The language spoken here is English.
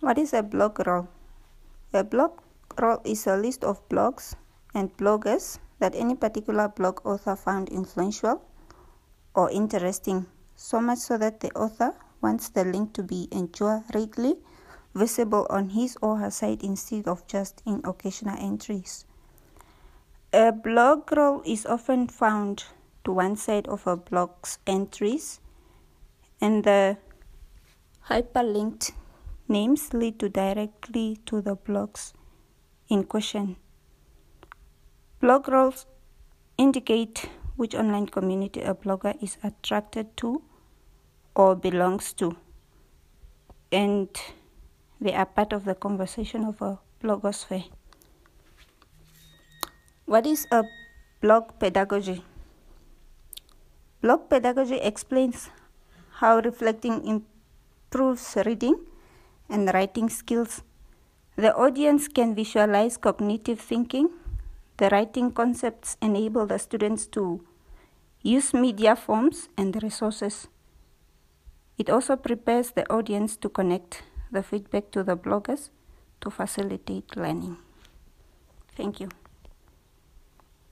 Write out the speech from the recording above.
What is a blog roll? A blog roll is a list of blogs and bloggers that any particular blog author found influential or interesting, so much so that the author wants the link to be enduringly visible on his or her site instead of just in occasional entries. A blog roll is often found to one side of a blog's entries, and the hyperlinked Names lead to directly to the blogs in question. Blog rolls indicate which online community a blogger is attracted to or belongs to, and they are part of the conversation of a blogosphere. What is a blog pedagogy? Blog pedagogy explains how reflecting improves reading and writing skills. The audience can visualize cognitive thinking. The writing concepts enable the students to use media forms and resources. It also prepares the audience to connect the feedback to the bloggers to facilitate learning. Thank you.